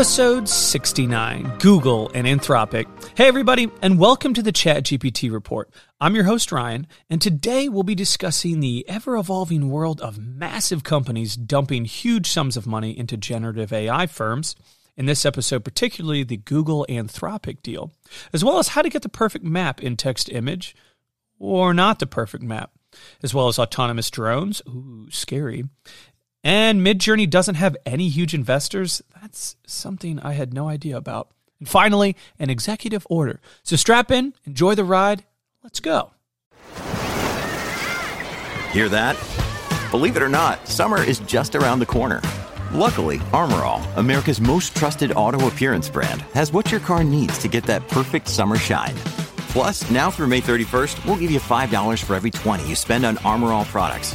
Episode 69 Google and Anthropic. Hey, everybody, and welcome to the ChatGPT Report. I'm your host, Ryan, and today we'll be discussing the ever evolving world of massive companies dumping huge sums of money into generative AI firms. In this episode, particularly the Google Anthropic deal, as well as how to get the perfect map in text image or not the perfect map, as well as autonomous drones. Ooh, scary and Midjourney doesn't have any huge investors. That's something I had no idea about. And finally, an executive order. So strap in, enjoy the ride. Let's go. Hear that? Believe it or not, summer is just around the corner. Luckily, Armor All, America's most trusted auto appearance brand, has what your car needs to get that perfect summer shine. Plus, now through May 31st, we'll give you $5 for every 20 you spend on Armor All products.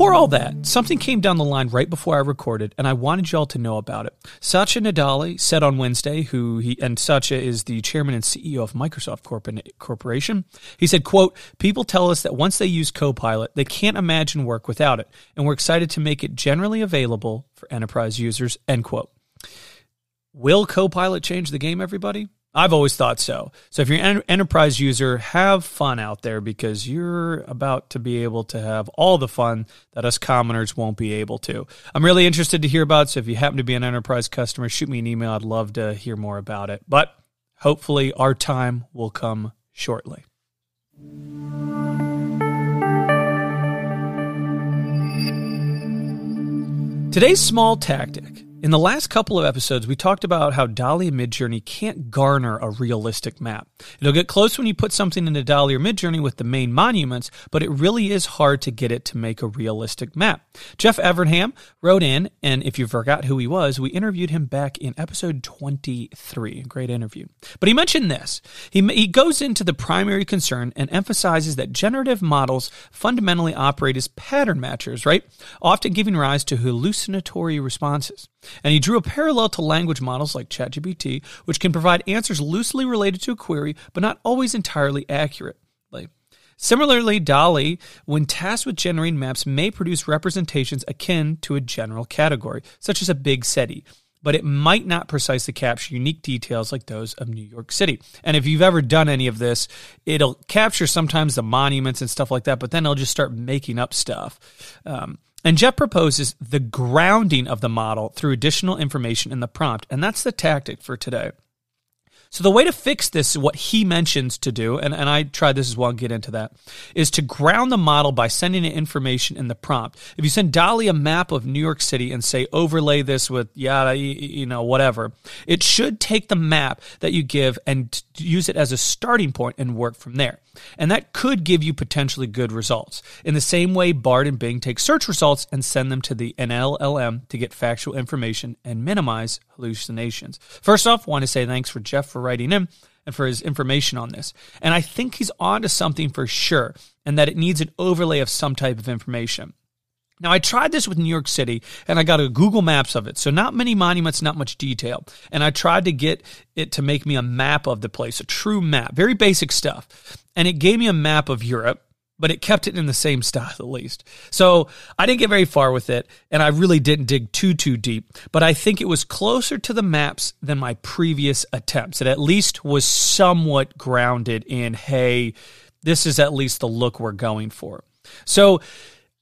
Before all that, something came down the line right before I recorded, and I wanted y'all to know about it. Satya Nadella said on Wednesday, who he and Satya is the chairman and CEO of Microsoft Corporation. He said, "quote People tell us that once they use Copilot, they can't imagine work without it, and we're excited to make it generally available for enterprise users." End quote. Will Copilot change the game, everybody? I've always thought so. So if you're an enterprise user, have fun out there because you're about to be able to have all the fun that us commoners won't be able to. I'm really interested to hear about. So if you happen to be an enterprise customer, shoot me an email. I'd love to hear more about it. But hopefully, our time will come shortly. Today's small tactic in the last couple of episodes, we talked about how DALL-E and Midjourney can't garner a realistic map. It'll get close when you put something into DALL-E or Midjourney with the main monuments, but it really is hard to get it to make a realistic map. Jeff Evernham wrote in, and if you forgot who he was, we interviewed him back in episode 23. Great interview. But he mentioned this. He, he goes into the primary concern and emphasizes that generative models fundamentally operate as pattern matchers, right? Often giving rise to hallucinatory responses. And he drew a parallel to language models like ChatGPT, which can provide answers loosely related to a query, but not always entirely accurately. Similarly, DALL-E, when tasked with generating maps, may produce representations akin to a general category, such as a big city, but it might not precisely capture unique details like those of New York City. And if you've ever done any of this, it'll capture sometimes the monuments and stuff like that, but then it'll just start making up stuff. Um, and Jeff proposes the grounding of the model through additional information in the prompt, and that's the tactic for today. So the way to fix this, what he mentions to do, and, and I tried this as well, I'll get into that, is to ground the model by sending it information in the prompt. If you send DALL-E a map of New York City and say overlay this with yada, you know, whatever, it should take the map that you give and use it as a starting point and work from there. And that could give you potentially good results. In the same way, Bard and Bing take search results and send them to the NLLM to get factual information and minimize hallucinations. First off, want to say thanks for Jeff for writing in and for his information on this. And I think he's on to something for sure, and that it needs an overlay of some type of information. Now, I tried this with New York City and I got a Google Maps of it. So, not many monuments, not much detail. And I tried to get it to make me a map of the place, a true map, very basic stuff. And it gave me a map of Europe, but it kept it in the same style at least. So, I didn't get very far with it and I really didn't dig too, too deep. But I think it was closer to the maps than my previous attempts. It at least was somewhat grounded in, hey, this is at least the look we're going for. So,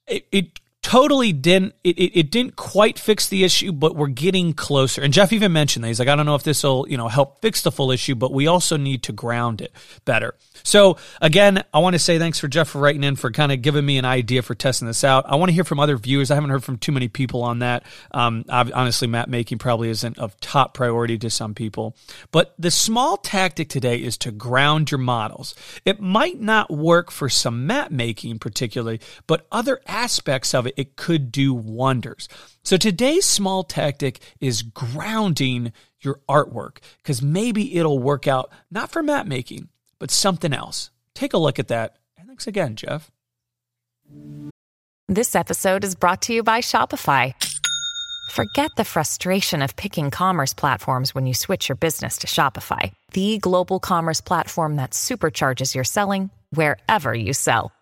it, it totally didn't it, it, it, didn't quite fix the issue but we're getting closer. And jeff even mentioned that. He's like i don't know if this will you know help fix the full issue but we also need to ground it better. So again i want to say thanks for jeff for writing in for kind of giving me an idea for testing this out. I want to hear from other viewers. I haven't heard from too many people on that. Um, honestly map making probably isn't of top priority to some people. But the small tactic today is to ground your models. It might not work for some map making particularly but other aspects of it it, could do wonders. So today's small tactic is grounding your artwork because maybe it'll work out not for map making, but something else. Take a look at that. And thanks again, Jeff. This episode is brought to you by Shopify. Forget the frustration of picking commerce platforms when you switch your business to Shopify, the global commerce platform that supercharges your selling wherever you sell.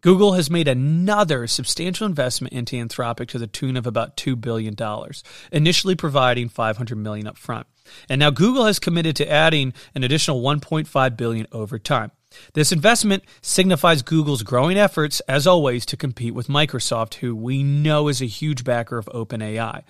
Google has made another substantial investment into Anthropic to the tune of about $2 billion, initially providing $500 million up front. And now Google has committed to adding an additional 1.5 billion over time. This investment signifies Google's growing efforts, as always, to compete with Microsoft, who we know is a huge backer of OpenAI.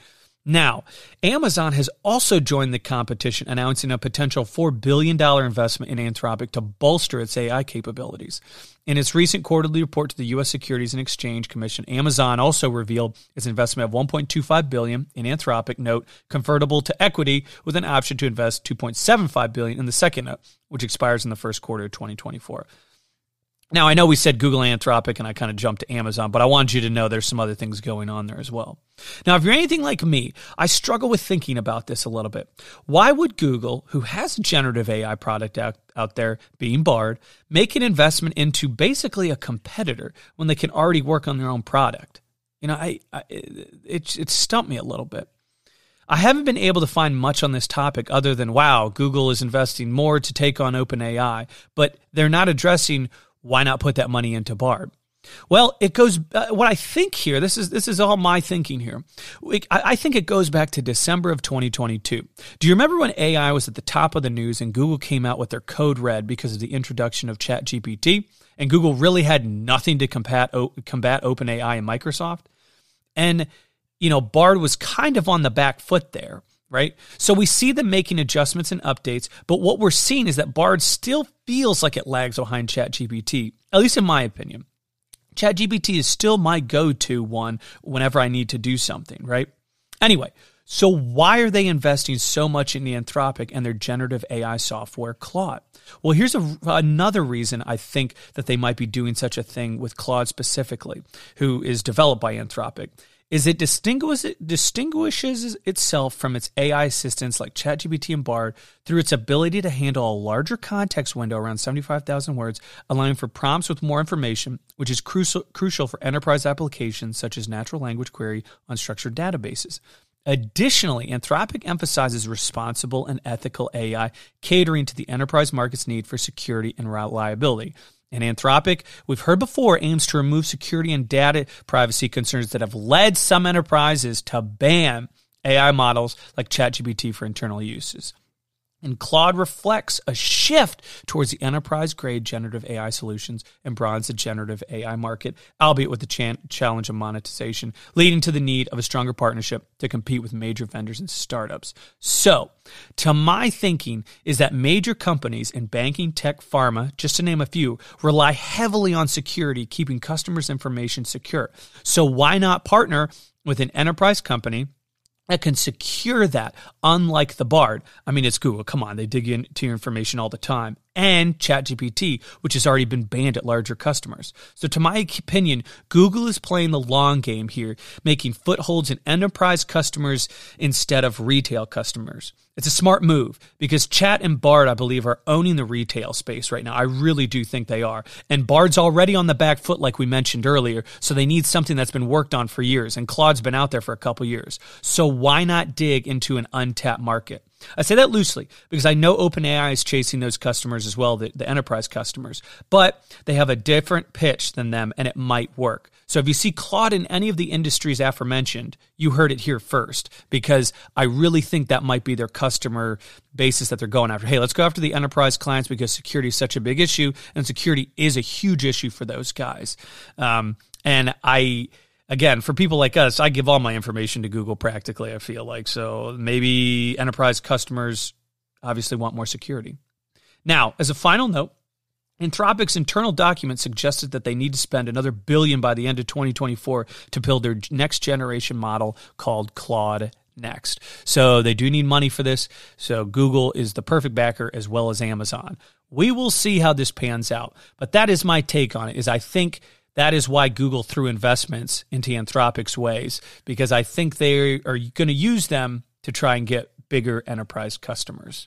Now, Amazon has also joined the competition, announcing a potential $4 billion investment in Anthropic to bolster its AI capabilities. In its recent quarterly report to the U.S. Securities and Exchange Commission, Amazon also revealed its investment of 1.25 billion in Anthropic note convertible to equity with an option to invest 2.75 billion in the second note, which expires in the first quarter of 2024. Now, I know we said Google Anthropic and I kind of jumped to Amazon, but I wanted you to know there's some other things going on there as well. Now, if you're anything like me, I struggle with thinking about this a little bit. Why would Google, who has a generative AI product out, out there, being Bard, make an investment into basically a competitor when they can already work on their own product? You know, I, I it, it stumped me a little bit. I haven't been able to find much on this topic other than, wow, Google is investing more to take on OpenAI, but they're not addressing why not put that money into Bard? Well, it goes. Uh, what I think here, this is this is all my thinking here. I, I, think it goes back to December of 2022. Do you remember when AI was at the top of the news and Google came out with their code red because of the introduction of ChatGPT, and Google really had nothing to combat combat OpenAI and Microsoft, and you know Bard was kind of on the back foot there right? So we see them making adjustments and updates, but what we're seeing is that Bard still feels like it lags behind ChatGPT, at least in my opinion. ChatGPT is still my go to one whenever I need to do something, right? Anyway, so why are they investing so much in the Anthropic and their generative AI software, Claude? Well, here's a, another reason I think that they might be doing such a thing with Claude specifically, who is developed by Anthropic is it distinguishes, itself from its AI assistants like ChatGPT and Bard through its ability to handle a larger context window around 75,000 words, allowing for prompts with more information, which is crucial, crucial for enterprise applications such as natural language query on structured databases. Additionally, Anthropic emphasizes responsible and ethical AI, catering to the enterprise market's need for security and reliability. And Anthropic, we've heard before, aims to remove security and data privacy concerns that have led some enterprises to ban AI models like ChatGPT for internal uses. And Claude reflects a shift towards the enterprise grade generative AI solutions and broadens the generative AI market, albeit with the chan- challenge of monetization, leading to the need of a stronger partnership to compete with major vendors and startups. So, to my thinking, is that major companies in banking, tech, pharma, just to name a few, rely heavily on security, keeping customers' information secure. So, why not partner with an enterprise company? That can secure that, unlike the Bard. I mean, it's Google. Come on, they dig into your information all the time. And ChatGPT, which has already been banned at larger customers. So, to my opinion, Google is playing the long game here, making footholds in enterprise customers instead of retail customers. It's a smart move because Chat and Bard, I believe, are owning the retail space right now. I really do think they are. And Bard's already on the back foot, like we mentioned earlier. So they need something that's been worked on for years. And Claude's been out there for a couple years. So why not dig into an untapped market? I say that loosely because I know OpenAI is chasing those customers as well, the, the enterprise customers, but they have a different pitch than them and it might work. So if you see Claude in any of the industries aforementioned, you heard it here first because I really think that might be their customer basis that they're going after. Hey, let's go after the enterprise clients because security is such a big issue and security is a huge issue for those guys. Um, and I, again, for people like us, I give all my information to Google practically, I feel like. So maybe enterprise customers obviously want more security. Now, as a final note, Anthropic's internal document suggested that they need to spend another billion by the end of 2024 to build their next generation model called Claude next. So they do need money for this. So Google is the perfect backer as well as Amazon. We will see how this pans out. But that is my take on it is I think that is why Google threw investments into Anthropic's ways because I think they are going to use them to try and get bigger enterprise customers.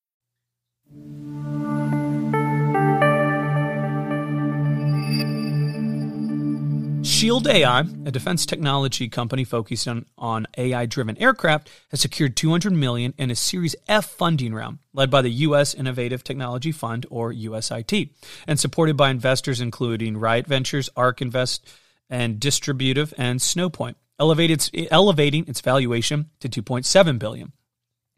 Shield AI, a defense technology company focused on, on AI-driven aircraft, has secured 200 million in a Series F funding round led by the U.S. Innovative Technology Fund, or USIT, and supported by investors including Riot Ventures, ARK Invest, and Distributive and Snowpoint, elevating its valuation to 2.7 billion.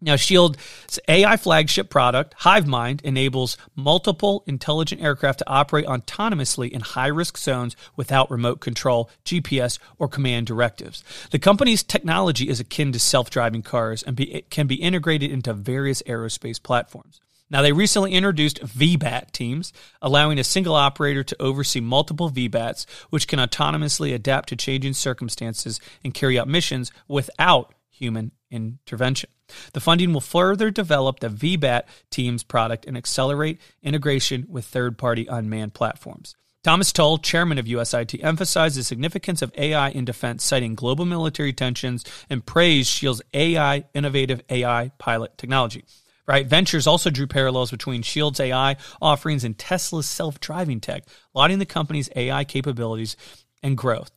Now, Shield's AI flagship product, HiveMind, enables multiple intelligent aircraft to operate autonomously in high risk zones without remote control, GPS, or command directives. The company's technology is akin to self driving cars and be, can be integrated into various aerospace platforms. Now, they recently introduced VBAT teams, allowing a single operator to oversee multiple VBATs, which can autonomously adapt to changing circumstances and carry out missions without human intervention. The funding will further develop the VBAT team's product and accelerate integration with third party unmanned platforms. Thomas Tull, chairman of USIT, emphasized the significance of AI in defense, citing global military tensions and praised Shield's AI, innovative AI pilot technology. Riot Ventures also drew parallels between Shield's AI offerings and Tesla's self-driving tech, lauding the company's AI capabilities and growth.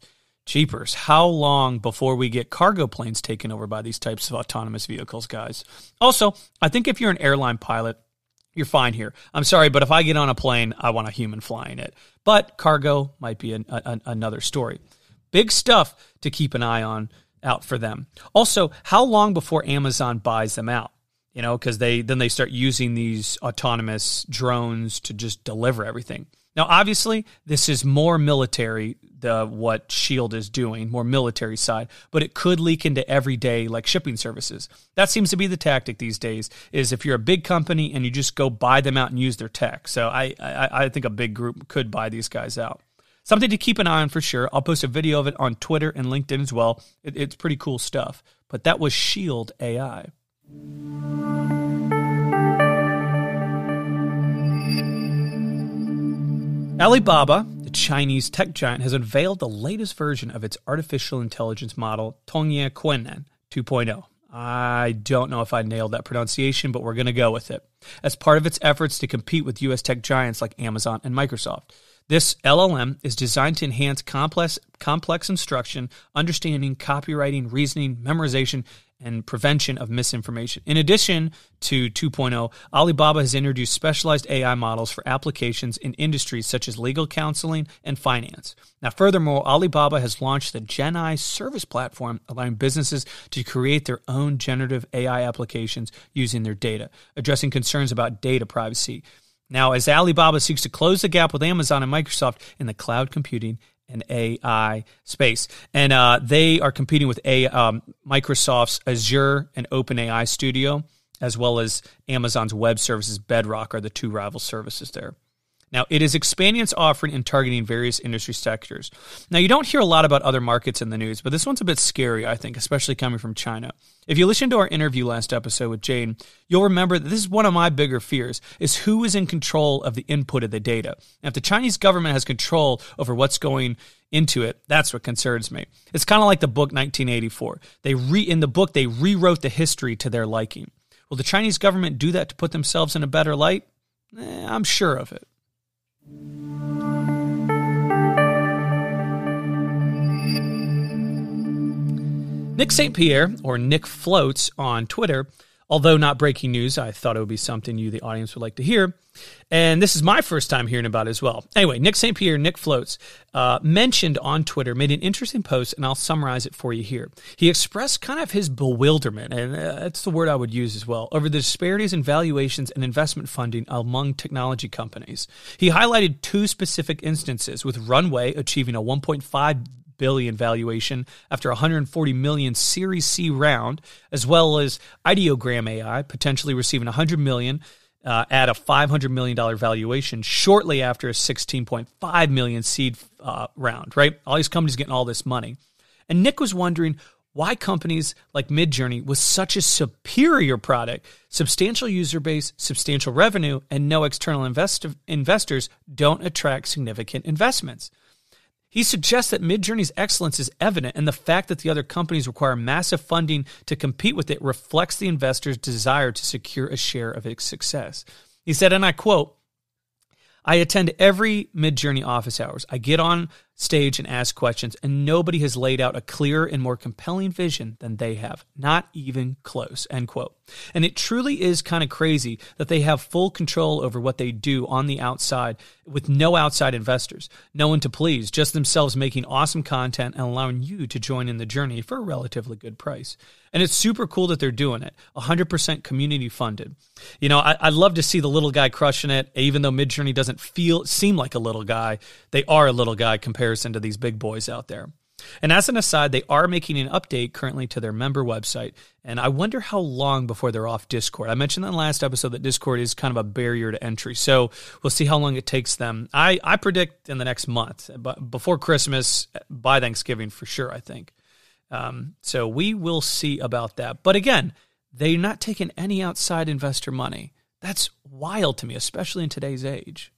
Jeepers, how long before we get cargo planes taken over by these types of autonomous vehicles, guys? Also, I think if you're an airline pilot, you're fine here. I'm sorry, but if I get on a plane, I want a human flying it. But cargo might be an, a, another story. Big stuff to keep an eye on out for them. Also, how long before Amazon buys them out? You know, because they then they start using these autonomous drones to just deliver everything. Now, obviously, this is more military, the what Shield is doing, more military side, but it could leak into everyday like shipping services. That seems to be the tactic these days. Is if you're a big company and you just go buy them out and use their tech. So I I, I think a big group could buy these guys out. Something to keep an eye on for sure. I'll post a video of it on Twitter and LinkedIn as well. It, it's pretty cool stuff. But that was Shield AI. Alibaba, the Chinese tech giant, has unveiled the latest version of its artificial intelligence model, Tongyi Qianwen 2.0. I don't know if I nailed that pronunciation, but we're going to go with it. As part of its efforts to compete with US tech giants like Amazon and Microsoft. This LLM is designed to enhance complex, complex instruction, understanding, copywriting, reasoning, memorization, and prevention of misinformation. In addition to 2.0, Alibaba has introduced specialized AI models for applications in industries such as legal counseling and finance. Now, furthermore, Alibaba has launched the GenAI service platform, allowing businesses to create their own generative AI applications using their data, addressing concerns about data privacy. Now, as Alibaba seeks to close the gap with Amazon and Microsoft in the cloud computing and AI space. And uh, they are competing with a um, Microsoft's Azure and OpenAI Studio, as well as Amazon's Web Services Bedrock are the two rival services there. Now, it is expanding its offering and targeting various industry sectors. Now, you don't hear a lot about other markets in the news, but this one's a bit scary, I think, especially coming from China. If you listened to our interview last episode with Jane, you'll remember that this is one of my bigger fears is who is in control of the input of the data. And if the Chinese government has control over what's going into it, that's what concerns me. It's kind of like the book 1984. They re in the book they rewrote the history to their liking. Will the Chinese government do that to put themselves in a better light? Eh, I'm sure of it. Nick St. Pierre, or Nick Floats on Twitter, Although not breaking news, I thought it would be something you, the audience, would like to hear. And this is my first time hearing about it as well. Anyway, Nick St. Pierre, Nick Floats, uh, mentioned on Twitter, made an interesting post, and I'll summarize it for you here. He expressed kind of his bewilderment, and uh, that's the word I would use as well, over the disparities in valuations and investment funding among technology companies. He highlighted two specific instances, with Runway achieving a 1.5 billion valuation after 140 million Series C round, as well as Ideogram AI potentially receiving 100 million uh, at a $500 million valuation shortly after a 16.5 million seed uh, round, right? All these companies getting all this money. And Nick was wondering why companies like Midjourney with such a superior product, substantial user base, substantial revenue, and no external invest- investors don't attract significant investments. He suggests that Midjourney's excellence is evident, and the fact that the other companies require massive funding to compete with it reflects the investor's desire to secure a share of its success. He said, and I quote, I attend every Midjourney office hours. I get on stage and ask questions, and nobody has laid out a clearer and more compelling vision than they have. Not even close. End quote. And it truly is kind of crazy that they have full control over what they do on the outside with no outside investors, no one to please, just themselves making awesome content and allowing you to join in the journey for a relatively good price. And it's super cool that they're doing it. 100% community funded. You know, I, would love to see the little guy crushing it, even though Midjourney doesn't feel seem like a little guy. They are a little guy comparison to these big boys out there. And as an aside, they are making an update currently to their member website. And I wonder how long before they're off Discord. I mentioned in the last episode that Discord is kind of a barrier to entry. So we'll see how long it takes them. I, I predict in the next month, but before Christmas, by Thanksgiving for sure, I think. Um, so we will see about that. But again, they're not taking any outside investor money. That's wild to me, especially in today's age.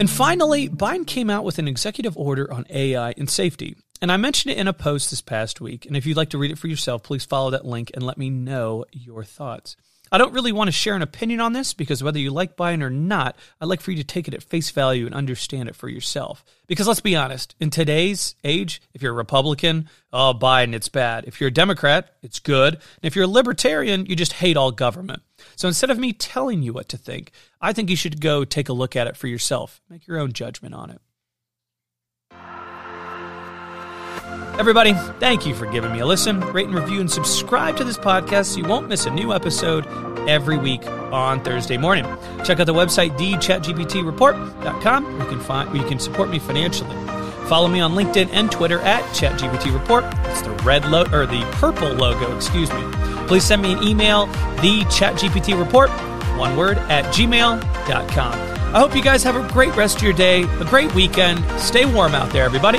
And finally, Biden came out with an executive order on AI and safety. And I mentioned it in a post this past week. And if you'd like to read it for yourself, please follow that link and let me know your thoughts. I don't really want to share an opinion on this because whether you like Biden or not, I'd like for you to take it at face value and understand it for yourself. Because let's be honest, in today's age, if you're a Republican, oh, Biden, it's bad. If you're a Democrat, it's good. And if you're a libertarian, you just hate all government. So instead of me telling you what to think, I think you should go take a look at it for yourself. Make your own judgment on it. Everybody, thank you for giving me a listen. Rate and review and subscribe to this podcast so you won't miss a new episode every week on Thursday morning. Check out the website thechatgptreport.com where you can find where you can support me financially. Follow me on LinkedIn and Twitter at ChatGPTReport. It's the red logo or the purple logo, excuse me. Please send me an email, the ChatGPTReport, one word, at gmail.com. I hope you guys have a great rest of your day, a great weekend. Stay warm out there, everybody.